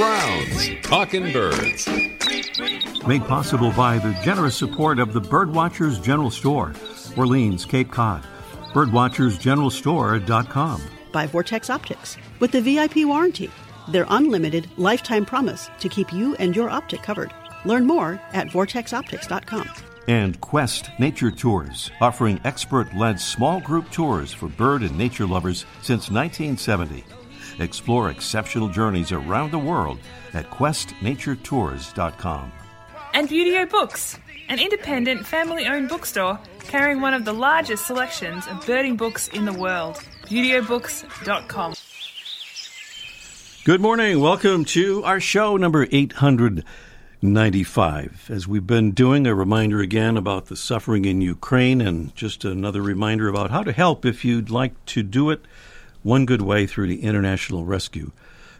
Browns, Talking Birds. Made possible by the generous support of the Birdwatchers General Store, Orleans, Cape Cod. Birdwatchersgeneralstore.com. By Vortex Optics with the VIP warranty, their unlimited lifetime promise to keep you and your optic covered. Learn more at vortexoptics.com. And Quest Nature Tours, offering expert led small group tours for bird and nature lovers since 1970. Explore exceptional journeys around the world at questnaturetours.com. And Buteo Books, an independent family owned bookstore carrying one of the largest selections of birding books in the world. ButeoBooks.com. Good morning. Welcome to our show number 895. As we've been doing, a reminder again about the suffering in Ukraine and just another reminder about how to help if you'd like to do it one good way through the International Rescue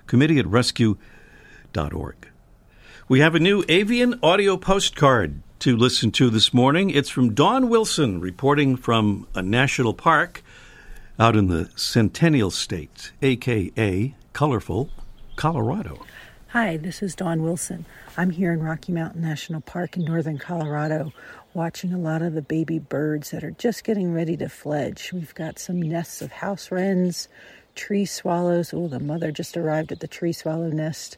Committee at rescue.org. We have a new avian audio postcard to listen to this morning. It's from Dawn Wilson reporting from a national park out in the Centennial State, aka colorful Colorado. Hi, this is Dawn Wilson. I'm here in Rocky Mountain National Park in northern Colorado watching a lot of the baby birds that are just getting ready to fledge. We've got some nests of house wrens, tree swallows. Oh, the mother just arrived at the tree swallow nest.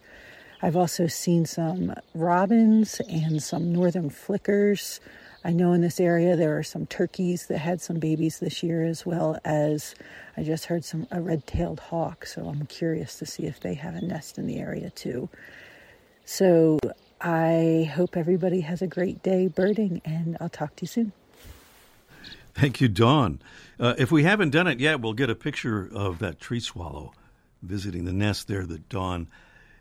I've also seen some robins and some northern flickers. I know in this area there are some turkeys that had some babies this year, as well as I just heard some a red-tailed hawk. So I'm curious to see if they have a nest in the area too. So I hope everybody has a great day birding, and I'll talk to you soon. Thank you, Dawn. Uh, if we haven't done it yet, we'll get a picture of that tree swallow visiting the nest there that Dawn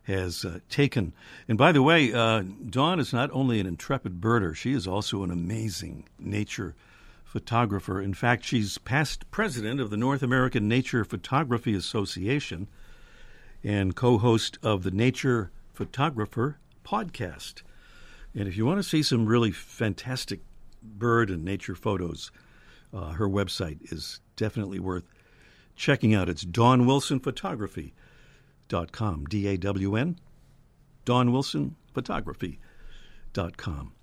has uh, taken. And by the way, uh, Dawn is not only an intrepid birder, she is also an amazing nature photographer. In fact, she's past president of the North American Nature Photography Association and co host of the Nature Photographer podcast. And if you want to see some really fantastic bird and nature photos, uh, her website is definitely worth checking out. It's Dawn Wilson com. D A W N, Dawn Wilson Photography dot com.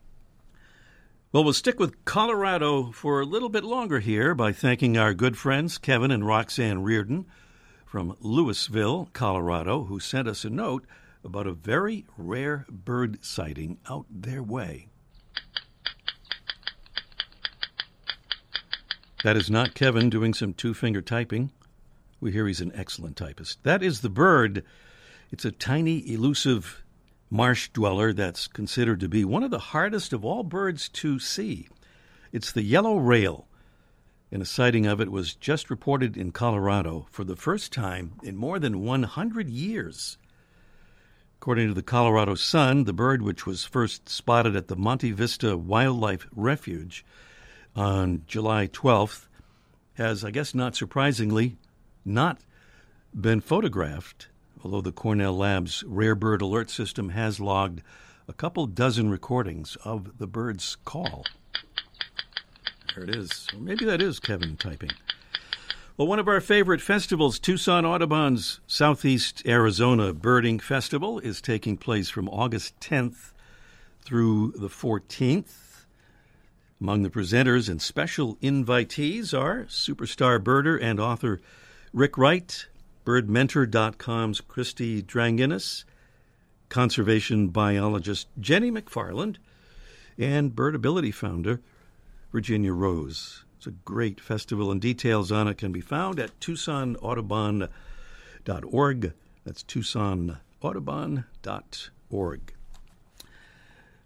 Well, we'll stick with Colorado for a little bit longer here by thanking our good friends Kevin and Roxanne Reardon from Louisville, Colorado, who sent us a note about a very rare bird sighting out their way. That is not Kevin doing some two finger typing. We hear he's an excellent typist. That is the bird. It's a tiny, elusive marsh dweller that's considered to be one of the hardest of all birds to see. It's the yellow rail, and a sighting of it was just reported in Colorado for the first time in more than 100 years. According to the Colorado Sun, the bird, which was first spotted at the Monte Vista Wildlife Refuge on July 12th, has, I guess not surprisingly, not been photographed, although the Cornell Labs Rare Bird Alert System has logged a couple dozen recordings of the bird's call. There it is. Maybe that is Kevin typing. Well, one of our favorite festivals, Tucson Audubon's Southeast Arizona Birding Festival, is taking place from August 10th through the 14th. Among the presenters and special invitees are superstar birder and author Rick Wright, birdmentor.com's Christy Dranginis, conservation biologist Jenny McFarland, and Birdability founder Virginia Rose. A great festival, and details on it can be found at TucsonAudubon.org. That's TucsonAudubon.org.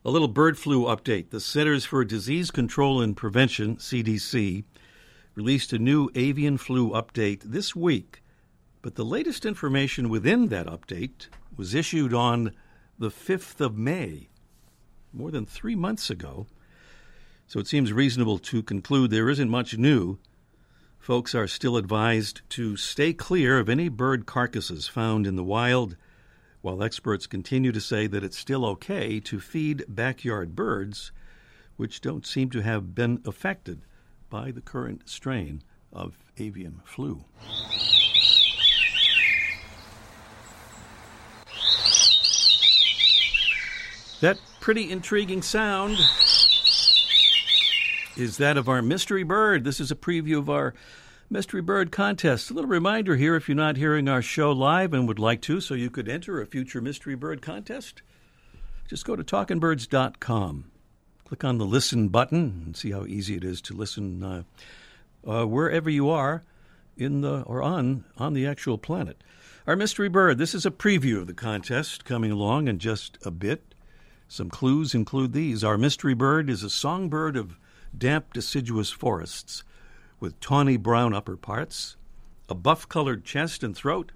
A little bird flu update. The Centers for Disease Control and Prevention, CDC, released a new avian flu update this week, but the latest information within that update was issued on the 5th of May, more than three months ago. So it seems reasonable to conclude there isn't much new. Folks are still advised to stay clear of any bird carcasses found in the wild, while experts continue to say that it's still okay to feed backyard birds, which don't seem to have been affected by the current strain of avian flu. That pretty intriguing sound is that of our mystery bird. This is a preview of our mystery bird contest. A little reminder here if you're not hearing our show live and would like to, so you could enter a future mystery bird contest, just go to talkingbirds.com. Click on the listen button and see how easy it is to listen uh, uh, wherever you are in the or on on the actual planet. Our mystery bird. This is a preview of the contest coming along in just a bit. Some clues include these. Our mystery bird is a songbird of damp deciduous forests with tawny brown upper parts, a buff colored chest and throat,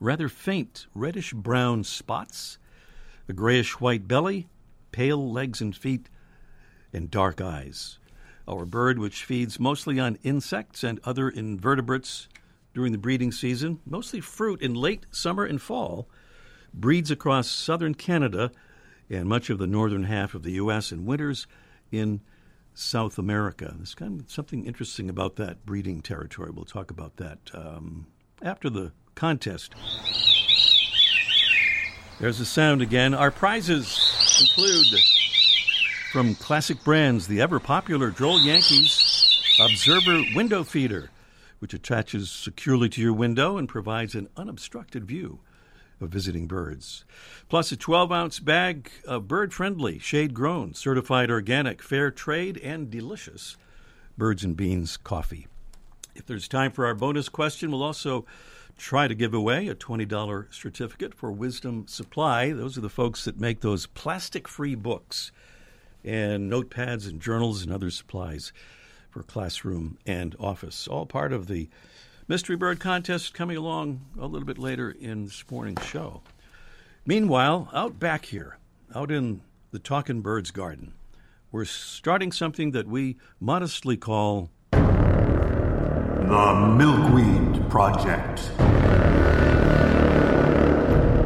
rather faint reddish brown spots, a grayish white belly, pale legs and feet, and dark eyes. Our bird, which feeds mostly on insects and other invertebrates during the breeding season, mostly fruit in late summer and fall, breeds across southern Canada and much of the northern half of the U.S. in winters in South America. There's kind of something interesting about that breeding territory. We'll talk about that um, after the contest. There's the sound again. Our prizes include from classic brands the ever popular Droll Yankees Observer Window Feeder, which attaches securely to your window and provides an unobstructed view of visiting birds. Plus, a 12 ounce bag of bird friendly, shade grown, certified organic, fair trade, and delicious birds and beans coffee. If there's time for our bonus question, we'll also try to give away a $20 certificate for Wisdom Supply. Those are the folks that make those plastic free books and notepads and journals and other supplies for classroom and office. All part of the Mystery Bird contest coming along a little bit later in this morning's show. Meanwhile, out back here, out in the Talking Birds garden, we're starting something that we modestly call the Milkweed Project.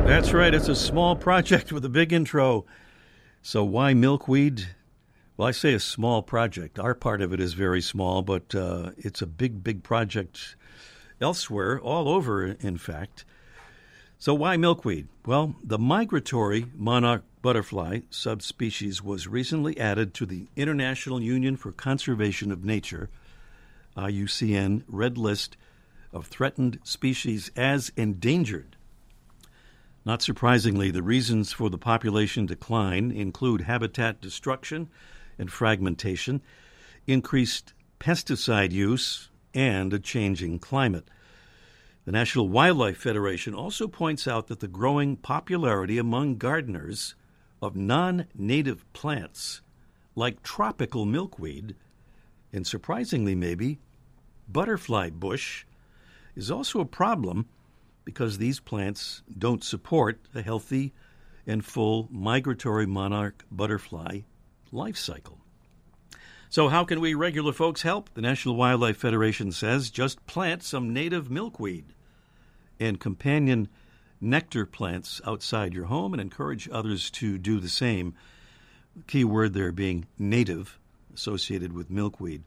That's right, it's a small project with a big intro. So, why milkweed? Well, I say a small project. Our part of it is very small, but uh, it's a big, big project elsewhere, all over, in fact. So, why milkweed? Well, the migratory monarch butterfly subspecies was recently added to the International Union for Conservation of Nature, IUCN, Red List of Threatened Species as Endangered. Not surprisingly, the reasons for the population decline include habitat destruction and fragmentation, increased pesticide use, and a changing climate. The National Wildlife Federation also points out that the growing popularity among gardeners of non native plants like tropical milkweed, and surprisingly, maybe, butterfly bush, is also a problem because these plants don't support a healthy and full migratory monarch butterfly life cycle. So, how can we regular folks help? The National Wildlife Federation says just plant some native milkweed and companion nectar plants outside your home and encourage others to do the same. Key word there being native, associated with milkweed.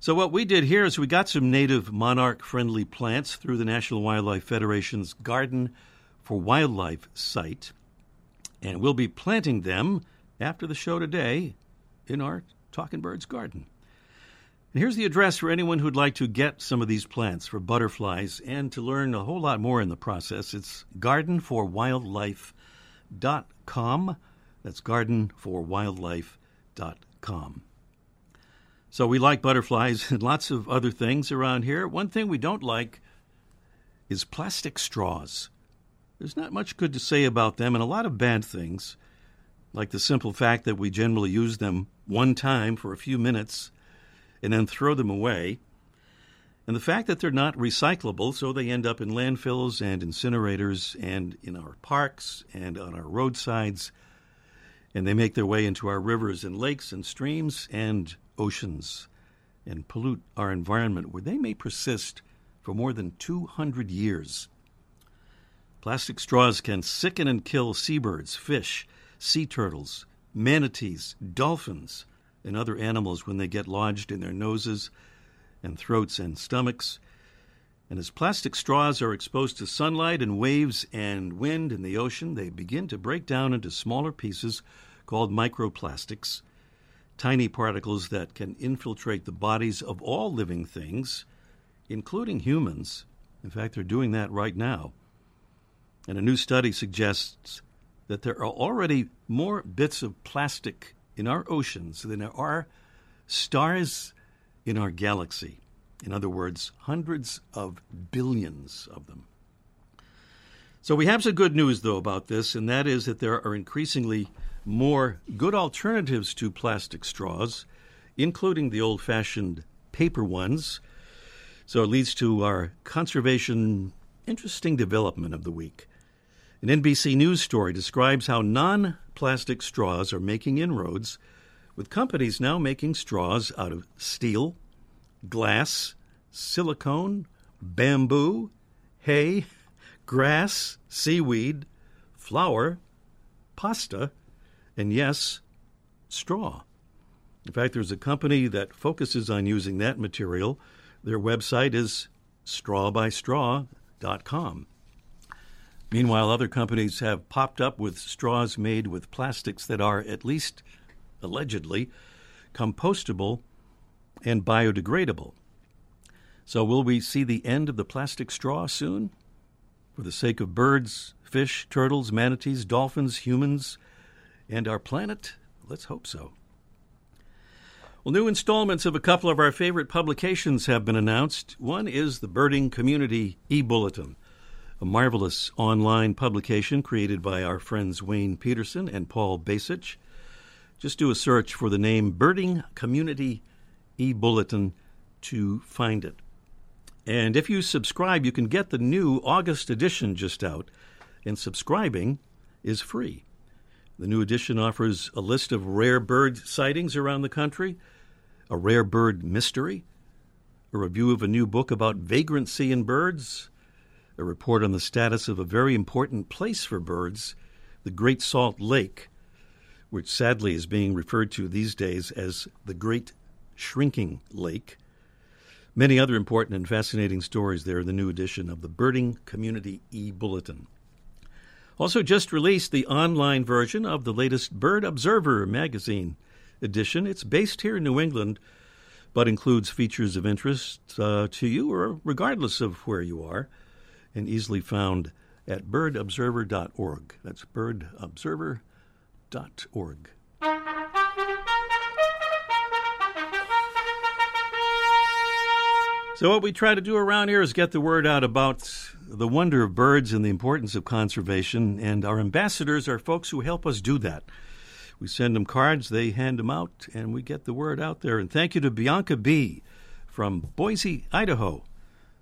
So, what we did here is we got some native monarch friendly plants through the National Wildlife Federation's Garden for Wildlife site, and we'll be planting them after the show today in our Talking Birds garden. And here's the address for anyone who'd like to get some of these plants for butterflies and to learn a whole lot more in the process. It's gardenforwildlife.com. That's gardenforwildlife.com. So we like butterflies and lots of other things around here. One thing we don't like is plastic straws. There's not much good to say about them and a lot of bad things like the simple fact that we generally use them one time for a few minutes and then throw them away, and the fact that they're not recyclable, so they end up in landfills and incinerators and in our parks and on our roadsides, and they make their way into our rivers and lakes and streams and oceans and pollute our environment where they may persist for more than 200 years. Plastic straws can sicken and kill seabirds, fish, sea turtles, manatees, dolphins, and other animals when they get lodged in their noses and throats and stomachs. And as plastic straws are exposed to sunlight and waves and wind in the ocean, they begin to break down into smaller pieces called microplastics, tiny particles that can infiltrate the bodies of all living things, including humans. In fact, they're doing that right now. And a new study suggests that there are already more bits of plastic in our oceans than there are stars in our galaxy. In other words, hundreds of billions of them. So we have some good news, though, about this, and that is that there are increasingly more good alternatives to plastic straws, including the old fashioned paper ones. So it leads to our conservation interesting development of the week. An NBC News story describes how non plastic straws are making inroads, with companies now making straws out of steel, glass, silicone, bamboo, hay, grass, seaweed, flour, pasta, and yes, straw. In fact, there's a company that focuses on using that material. Their website is strawbystraw.com. Meanwhile, other companies have popped up with straws made with plastics that are, at least allegedly, compostable and biodegradable. So, will we see the end of the plastic straw soon? For the sake of birds, fish, turtles, manatees, dolphins, humans, and our planet? Let's hope so. Well, new installments of a couple of our favorite publications have been announced. One is the Birding Community e Bulletin, a marvelous online publication created by our friends Wayne Petersen and Paul Baicich. Just do a search for the name Birding Community e Bulletin to find it. And if you subscribe, you can get the new August edition just out, and subscribing is free. The new edition offers a list of rare bird sightings around the country, a rare bird mystery, a review of a new book about vagrancy in birds, a report on the status of a very important place for birds, the Great Salt Lake, which sadly is being referred to these days as the Great Shrinking Lake. Many other important and fascinating stories there in the new edition of the Birding Community e Bulletin. Also, just released the online version of the latest Bird Observer magazine edition. It's based here in New England, but includes features of interest uh, to you, or regardless of where you are, and easily found at birdobserver.org. That's birdobserver.org. So, what we try to do around here is get the word out about the wonder of birds and the importance of conservation, and our ambassadors are folks who help us do that. We send them cards, they hand them out, and we get the word out there. And thank you to Bianca B. from Boise, Idaho,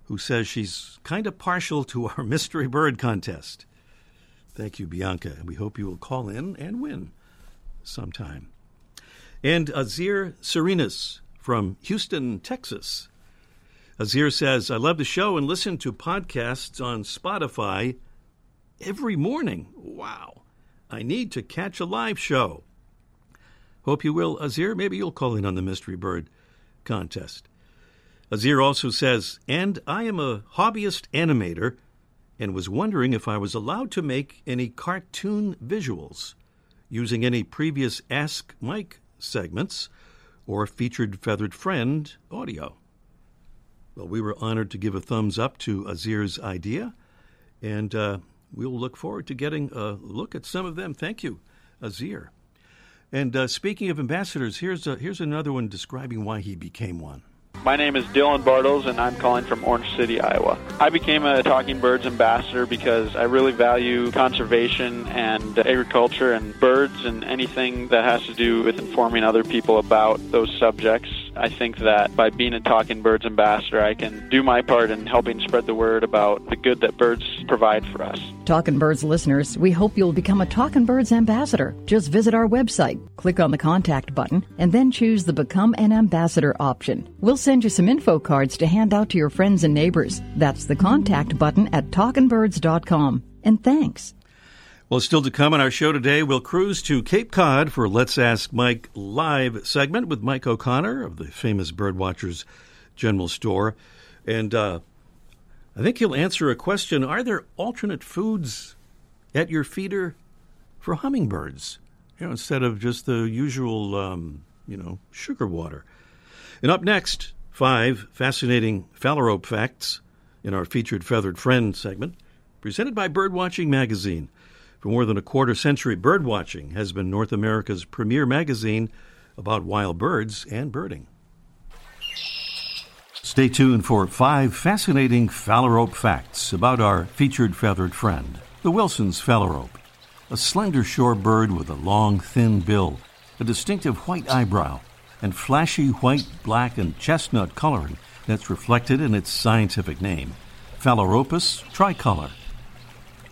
who says she's kind of partial to our mystery bird contest. Thank you, Bianca. We hope you will call in and win sometime. And Azir Serenas from Houston, Texas Azir says, I love the show and listen to podcasts on Spotify every morning. Wow. I need to catch a live show. Hope you will, Azir. Maybe you'll call in on the Mystery Bird contest. Azir also says, and I am a hobbyist animator and was wondering if I was allowed to make any cartoon visuals using any previous Ask Mike segments or featured Feathered Friend audio. Well, we were honored to give a thumbs up to Azir's idea, and uh, we'll look forward to getting a look at some of them. Thank you, Azir. And uh, speaking of ambassadors, here's a, here's another one describing why he became one. My name is Dylan Bartles, and I'm calling from Orange City, Iowa. I became a Talking Birds ambassador because I really value conservation and agriculture and birds and anything that has to do with informing other people about those subjects. I think that by being a Talking Birds ambassador, I can do my part in helping spread the word about the good that birds provide for us. Talking Birds listeners, we hope you'll become a Talking Birds ambassador. Just visit our website, click on the contact button, and then choose the Become an Ambassador option. We'll send you some info cards to hand out to your friends and neighbors. That's the contact button at talkingbirds.com. And thanks. Well, still to come on our show today, we'll cruise to Cape Cod for Let's Ask Mike live segment with Mike O'Connor of the famous Birdwatchers General Store. And uh, I think he'll answer a question Are there alternate foods at your feeder for hummingbirds? You know, instead of just the usual, um, you know, sugar water. And up next, five fascinating phalarope facts in our featured feathered friend segment, presented by Birdwatching Magazine. For more than a quarter century, Birdwatching has been North America's premier magazine about wild birds and birding. Stay tuned for five fascinating phalarope facts about our featured feathered friend, the Wilson's phalarope, a slender shore bird with a long, thin bill, a distinctive white eyebrow, and flashy white, black, and chestnut coloring that's reflected in its scientific name, Phalaropus tricolor.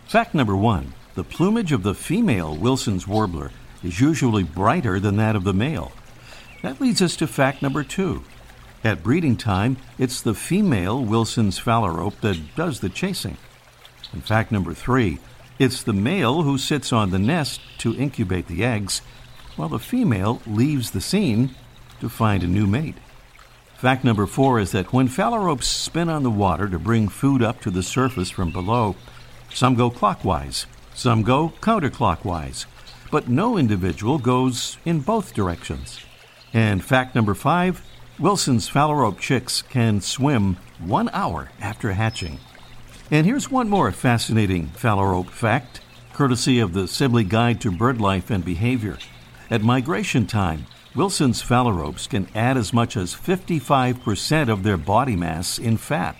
Fact number one the plumage of the female Wilson's warbler is usually brighter than that of the male. That leads us to fact number two. At breeding time, it's the female Wilson's phalarope that does the chasing. And fact number three, it's the male who sits on the nest to incubate the eggs, while the female leaves the scene to find a new mate. Fact number four is that when phalaropes spin on the water to bring food up to the surface from below, some go clockwise, some go counterclockwise, but no individual goes in both directions. And fact number five Wilson's phalarope chicks can swim one hour after hatching. And here's one more fascinating phalarope fact, courtesy of the Sibley Guide to Bird Life and Behavior. At migration time, Wilson's phalaropes can add as much as 55% of their body mass in fat.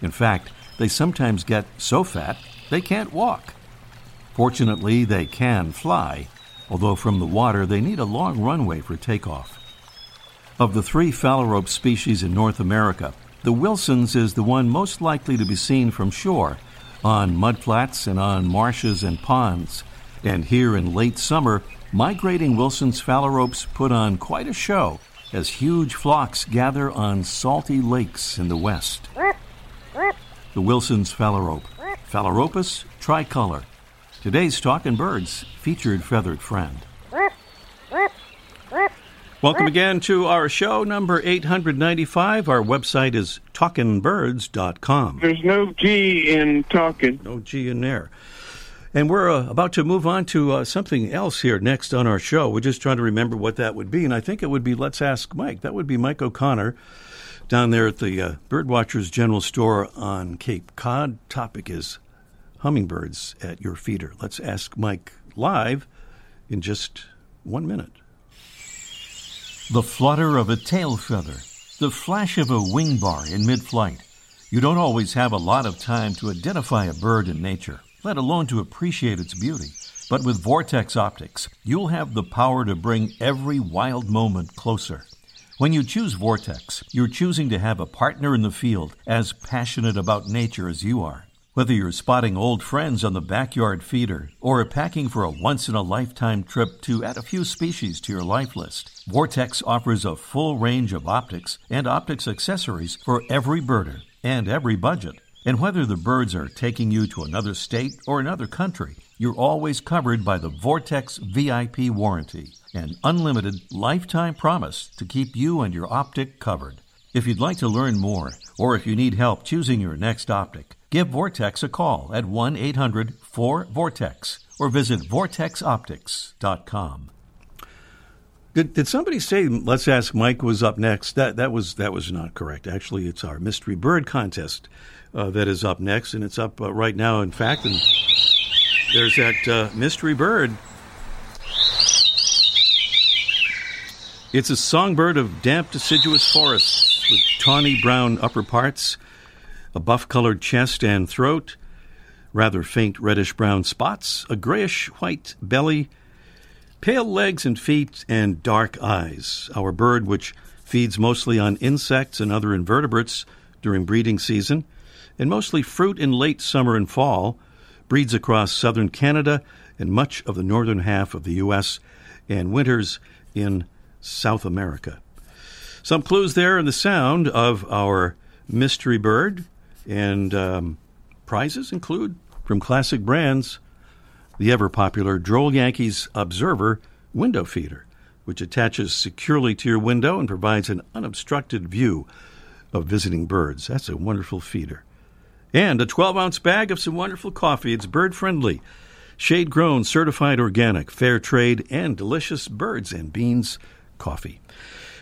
In fact, they sometimes get so fat they can't walk. Fortunately, they can fly, although from the water they need a long runway for takeoff. Of the three phalarope species in North America, the Wilson's is the one most likely to be seen from shore, on mudflats and on marshes and ponds. And here in late summer, migrating Wilson's phalaropes put on quite a show as huge flocks gather on salty lakes in the west. The Wilson's phalarope, Phalaropus tricolor. Today's Talking Birds featured feathered friend. Welcome again to our show number 895. Our website is talkingbirds.com. There's no G in talking. No G in there. And we're uh, about to move on to uh, something else here next on our show. We're just trying to remember what that would be. And I think it would be Let's Ask Mike. That would be Mike O'Connor down there at the uh, Birdwatchers General Store on Cape Cod. Topic is hummingbirds at your feeder. Let's ask Mike live in just one minute. The flutter of a tail feather, the flash of a wing bar in mid flight. You don't always have a lot of time to identify a bird in nature, let alone to appreciate its beauty. But with Vortex Optics, you'll have the power to bring every wild moment closer. When you choose Vortex, you're choosing to have a partner in the field as passionate about nature as you are. Whether you're spotting old friends on the backyard feeder or packing for a once in a lifetime trip to add a few species to your life list, Vortex offers a full range of optics and optics accessories for every birder and every budget. And whether the birds are taking you to another state or another country, you're always covered by the Vortex VIP warranty, an unlimited lifetime promise to keep you and your optic covered. If you'd like to learn more, or if you need help choosing your next optic, give Vortex a call at 1 800 4 Vortex or visit vortexoptics.com. Did, did somebody say let's ask Mike was up next? That that was that was not correct. Actually, it's our mystery bird contest uh, that is up next, and it's up uh, right now. In fact, and there's that uh, mystery bird. It's a songbird of damp deciduous forests with tawny brown upper parts a buff colored chest and throat, rather faint reddish brown spots, a grayish white belly, pale legs and feet, and dark eyes. Our bird, which feeds mostly on insects and other invertebrates during breeding season, and mostly fruit in late summer and fall, breeds across southern Canada and much of the northern half of the U.S., and winters in South America. Some clues there in the sound of our mystery bird. And um, prizes include from classic brands the ever popular Droll Yankees Observer window feeder, which attaches securely to your window and provides an unobstructed view of visiting birds. That's a wonderful feeder. And a 12 ounce bag of some wonderful coffee. It's bird friendly, shade grown, certified organic, fair trade, and delicious birds and beans coffee.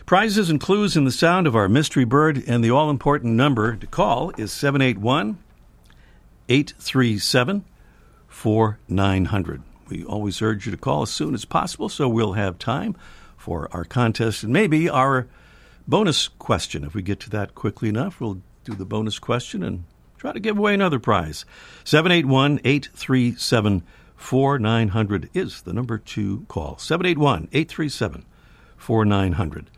Prizes and clues in the sound of our mystery bird, and the all important number to call is 781 837 4900. We always urge you to call as soon as possible so we'll have time for our contest and maybe our bonus question. If we get to that quickly enough, we'll do the bonus question and try to give away another prize. 781 837 4900 is the number to call. 781 837 4900.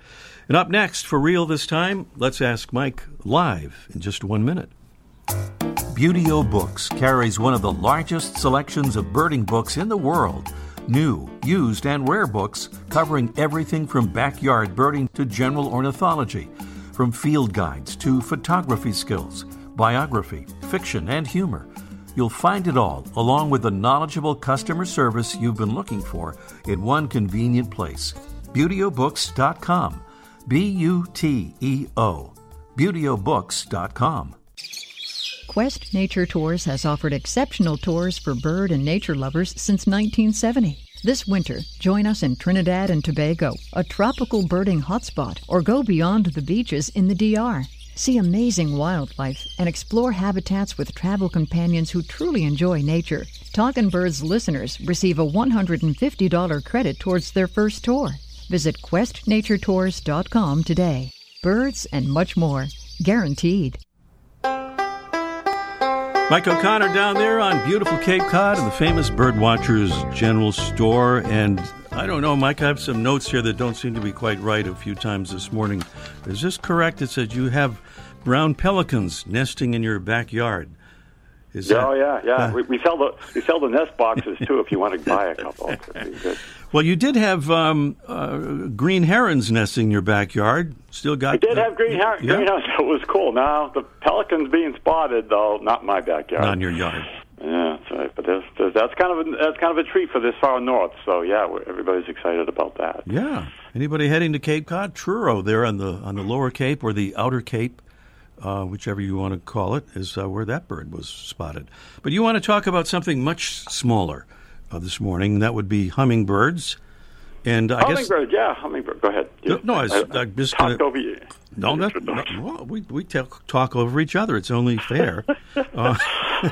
And up next, for real this time, let's ask Mike live in just one minute. Buteo Books carries one of the largest selections of birding books in the world. New, used, and rare books covering everything from backyard birding to general ornithology, from field guides to photography skills, biography, fiction, and humor. You'll find it all, along with the knowledgeable customer service you've been looking for, in one convenient place. ButeoBooks.com. B U T E O. ButeoBooks.com. Quest Nature Tours has offered exceptional tours for bird and nature lovers since 1970. This winter, join us in Trinidad and Tobago, a tropical birding hotspot, or go beyond the beaches in the DR. See amazing wildlife and explore habitats with travel companions who truly enjoy nature. Talkin' Birds listeners receive a $150 credit towards their first tour. Visit questnaturetours.com today. Birds and much more. Guaranteed. Mike O'Connor down there on beautiful Cape Cod and the famous Birdwatchers General Store. And I don't know, Mike, I have some notes here that don't seem to be quite right a few times this morning. Is this correct? It says you have brown pelicans nesting in your backyard. Is oh that- yeah, yeah. Uh, we, we sell the we sell the nest boxes too. If you want to buy a couple, It'd be good. Well, you did have um, uh, green herons nesting in your backyard. Still got. I did have green herons. Yeah. greenhouse. It was cool. Now the pelicans being spotted, though, not in my backyard. Not in your yard. Yeah, that's right. But there's, there's, that's kind of a, that's kind of a treat for this far north. So yeah, we're, everybody's excited about that. Yeah. Anybody heading to Cape Cod? Truro, there on the on the lower Cape or the outer Cape, uh, whichever you want to call it, is uh, where that bird was spotted. But you want to talk about something much smaller uh, this morning. That would be hummingbirds. And I guess hummingbird, yeah, hummingbird. Go ahead. No, no, I was- I'm just talked gonna- over you. no, no, no well, we we talk, talk over each other. It's only fair. uh,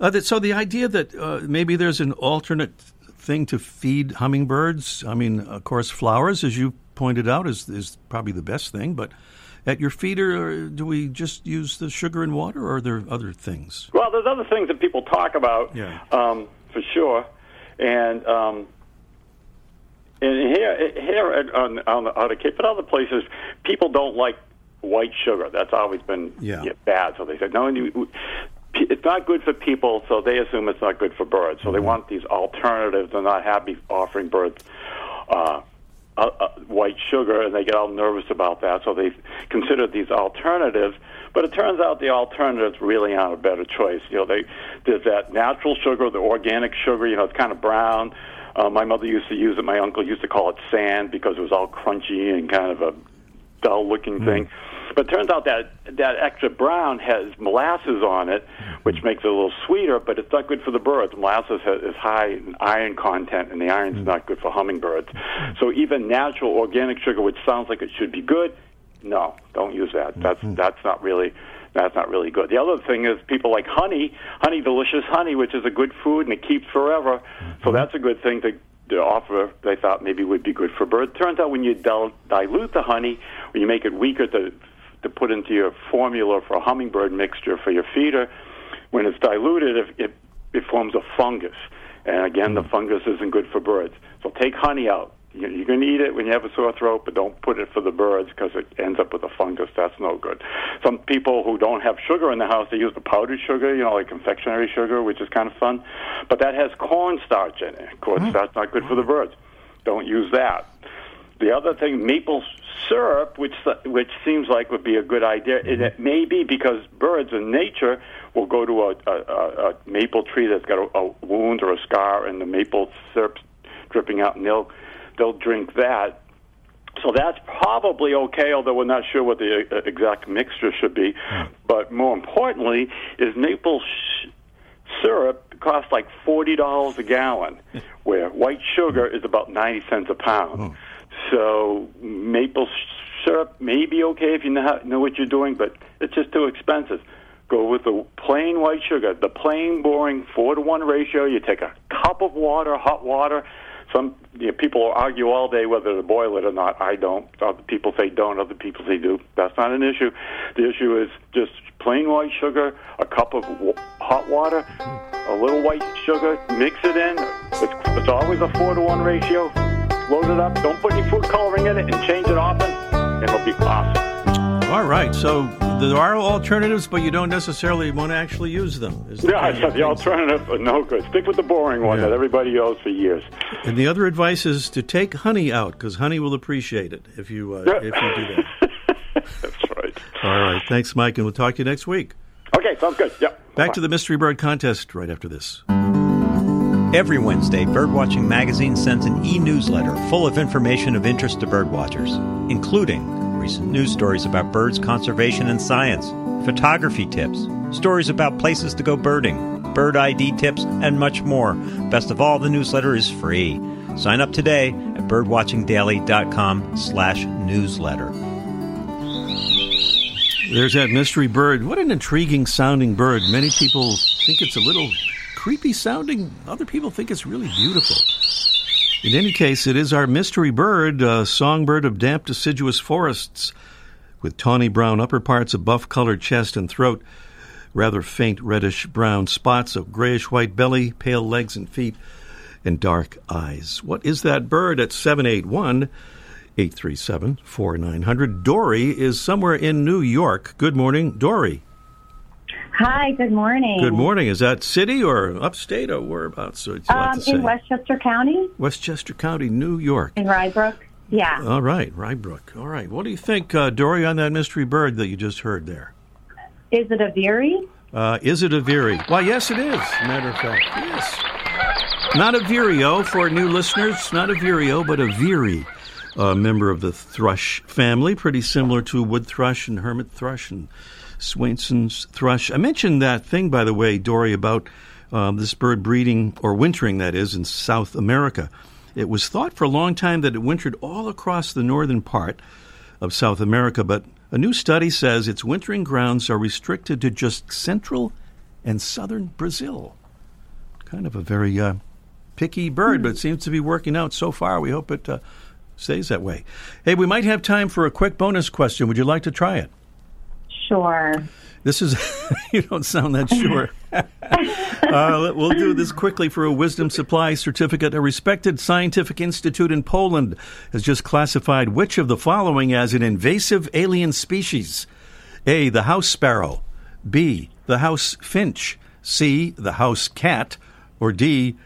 uh, that- so the idea that uh, maybe there's an alternate thing to feed hummingbirds. I mean, of course, flowers, as you pointed out, is is probably the best thing. But at your feeder, do we just use the sugar and water, or are there other things? Well, there's other things that people talk about, Yeah. um, for sure, and um, and here here on on the, on the Cape, but other places, people don't like white sugar. That's always been Yeah. bad. So they said no, you, it's not good for people. So they assume it's not good for birds. So they want these alternatives. They're not happy offering birds. Uh, uh, uh, white sugar, and they get all nervous about that. So they consider these alternatives. But it turns out the alternatives really aren't a better choice. You know, they there's that natural sugar, the organic sugar. You know, it's kind of brown. Uh, my mother used to use it. My uncle used to call it sand because it was all crunchy and kind of a dull-looking thing. But it turns out that that extra brown has molasses on it, which makes it a little sweeter, but it's not good for the birds. Molasses has, is high in iron content, and the iron's not good for hummingbirds. So even natural organic sugar, which sounds like it should be good, no, don't use that. That's mm-hmm. that's not really that's not really good. The other thing is people like honey, honey delicious honey, which is a good food and it keeps forever. So mm-hmm. that's a good thing to, to offer. They thought maybe would be good for birds. Turns out when you dil- dilute the honey, when you make it weaker to to put into your formula for a hummingbird mixture for your feeder, when it's diluted, it, it, it forms a fungus. And again, the hmm. fungus isn't good for birds. So take honey out. You- You can eat it when you have a sore throat, but don't put it for the birds because it ends up with a fungus. That's no good. Some people who don't have sugar in the house, they use the powdered sugar, you know, like confectionery sugar, which is kind of fun. But that has cornstarch in it. Cornstarch not good for the birds. Don't use that. The other thing, maple syrup, which which seems like would be a good idea. And it may be because birds in nature will go to a, a, a, maple tree that's got a, a wound or a scar, and the maple syrup's dripping out, and they'll they'll drink that. So that's probably okay, although we're not sure what the uh, uh exact mixture should be. Hmm. But more importantly, is maple sh- syrup costs like forty dollars a gallon, where white sugar is about ninety cents a pound. Hmm. So maple syrup may be okay if you know, know what you're doing, but it's just too expensive. Go with the plain white sugar, the plain, boring four to one ratio. You take a cup of water, hot water. Some you know, people argue all day whether to boil it or not. I don't. Other people say don't. Other people say do. That's not an issue. The issue is just plain white sugar, a cup of w- hot water, a little white sugar. Mix it in. It's, it's always a four to one ratio. Load it up. Don't put any food coloring in it, and change it often. and It'll be awesome. All right, so there are alternatives, but you don't necessarily want to actually use them. is the Yeah, so the alternative, are no good. Stick with the boring one Yeah. that everybody knows for years. And the other advice is to take honey out because honey will appreciate it if you uh, if you do that. That's right. All right, thanks, Mike, and we'll talk to you next week. Okay, sounds good. Yeah. Back to the mystery bird contest right after this. Every Wednesday, Birdwatching Magazine sends an e newsletter full of information of interest to birdwatchers, including recent news stories about birds conservation and science, photography tips, stories about places to go birding, bird ID tips, and much more. Best of all, the newsletter is free. Sign up today at birdwatchingdaily.com slash newsletter. There's that mystery bird. What an intriguing sounding bird. Many people think it's a little creepy sounding. Other people think it's really beautiful. In any case, it is our mystery bird, a songbird of damp deciduous forests, with tawny brown upper parts, a buff colored chest and throat, rather faint reddish brown spots, a grayish white belly, pale legs and feet, and dark eyes. What is that bird at 781 837 4900? Dory is somewhere in New York. Good morning, Dory. Hi, good morning. Good morning. Is that city or upstate or whereabouts? So it's Um, in Westchester County, Westchester County, New York. in Rye Brook. Yeah. All right, Rye Brook. All right. What do you think, uh, Dory, on that mystery bird that you just heard there? Is it a veery? Uh, is it a Veery? Why, yes, it is. Matter of fact, yes. Not a Vireo for new listeners. Not a Vireo, but a Veery, a member of the thrush family, pretty similar to wood thrush and hermit thrush and Swainson's thrush. I mentioned that thing, by the way, Dory, about um, this bird breeding or wintering, that is, in South America. It was thought for a long time that it wintered all across the northern part of South America, but a new study says its wintering grounds are restricted to just central and southern Brazil. Kind of a very uh, picky bird, but it seems to be working out so far. We hope it uh, stays that way. Hey, we might have time for a quick bonus question. Would you like to try it? Sure. This is, you don't sound that sure. uh, we'll do this quickly for a wisdom supply certificate. A respected scientific institute in Poland has just classified which of the following as an invasive alien species A. The house sparrow, B. The house finch, C. The house cat, or D.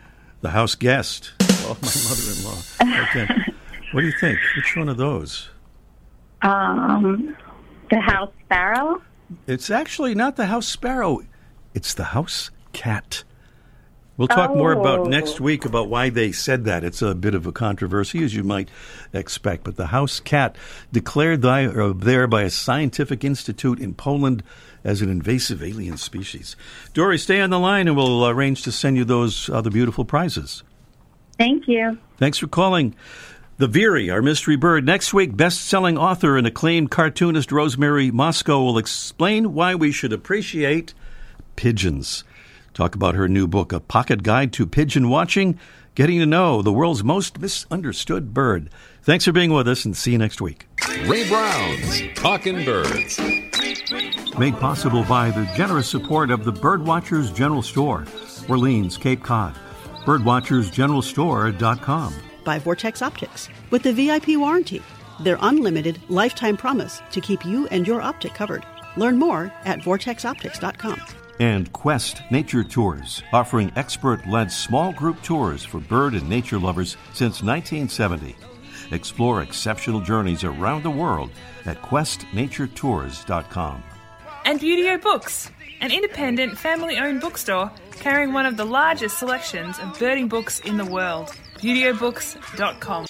The house guest. Oh, my mother in law. Okay. What do you think? Which one of those? Um, the house sparrow. It's actually not the house sparrow. It's the house cat. We'll talk more about Oh. next week about why they said that. It's a bit of a controversy, as you might expect. But the house cat declared thy, uh, there by a scientific institute in Poland as an invasive alien species. Dory, stay on the line, and we'll arrange to send you those other beautiful prizes. Thank you. Thanks for calling. The Veery, our mystery bird. Next week, best selling author and acclaimed cartoonist Rosemary Mosco will explain why we should appreciate pigeons. Talk about her new book, A Pocket Guide to Pigeon Watching, getting to know the world's most misunderstood bird. Thanks for being with us and see you next week. Ray Brown's Talking Birds. Made possible by the generous support of the Birdwatchers General Store, Orleans, Cape Cod. Birdwatchersgeneralstore.com. by Vortex Optics with the VIP warranty, their unlimited lifetime promise to keep you and your optic covered. Learn more at vortexoptics.com. and Quest Nature Tours, offering expert led small group tours for bird and nature lovers since 1970. Explore exceptional journeys around the world at questnaturetours.com. And Buteo Books, an independent family owned bookstore carrying one of the largest selections of birding books in the world. ButeoBooks.com.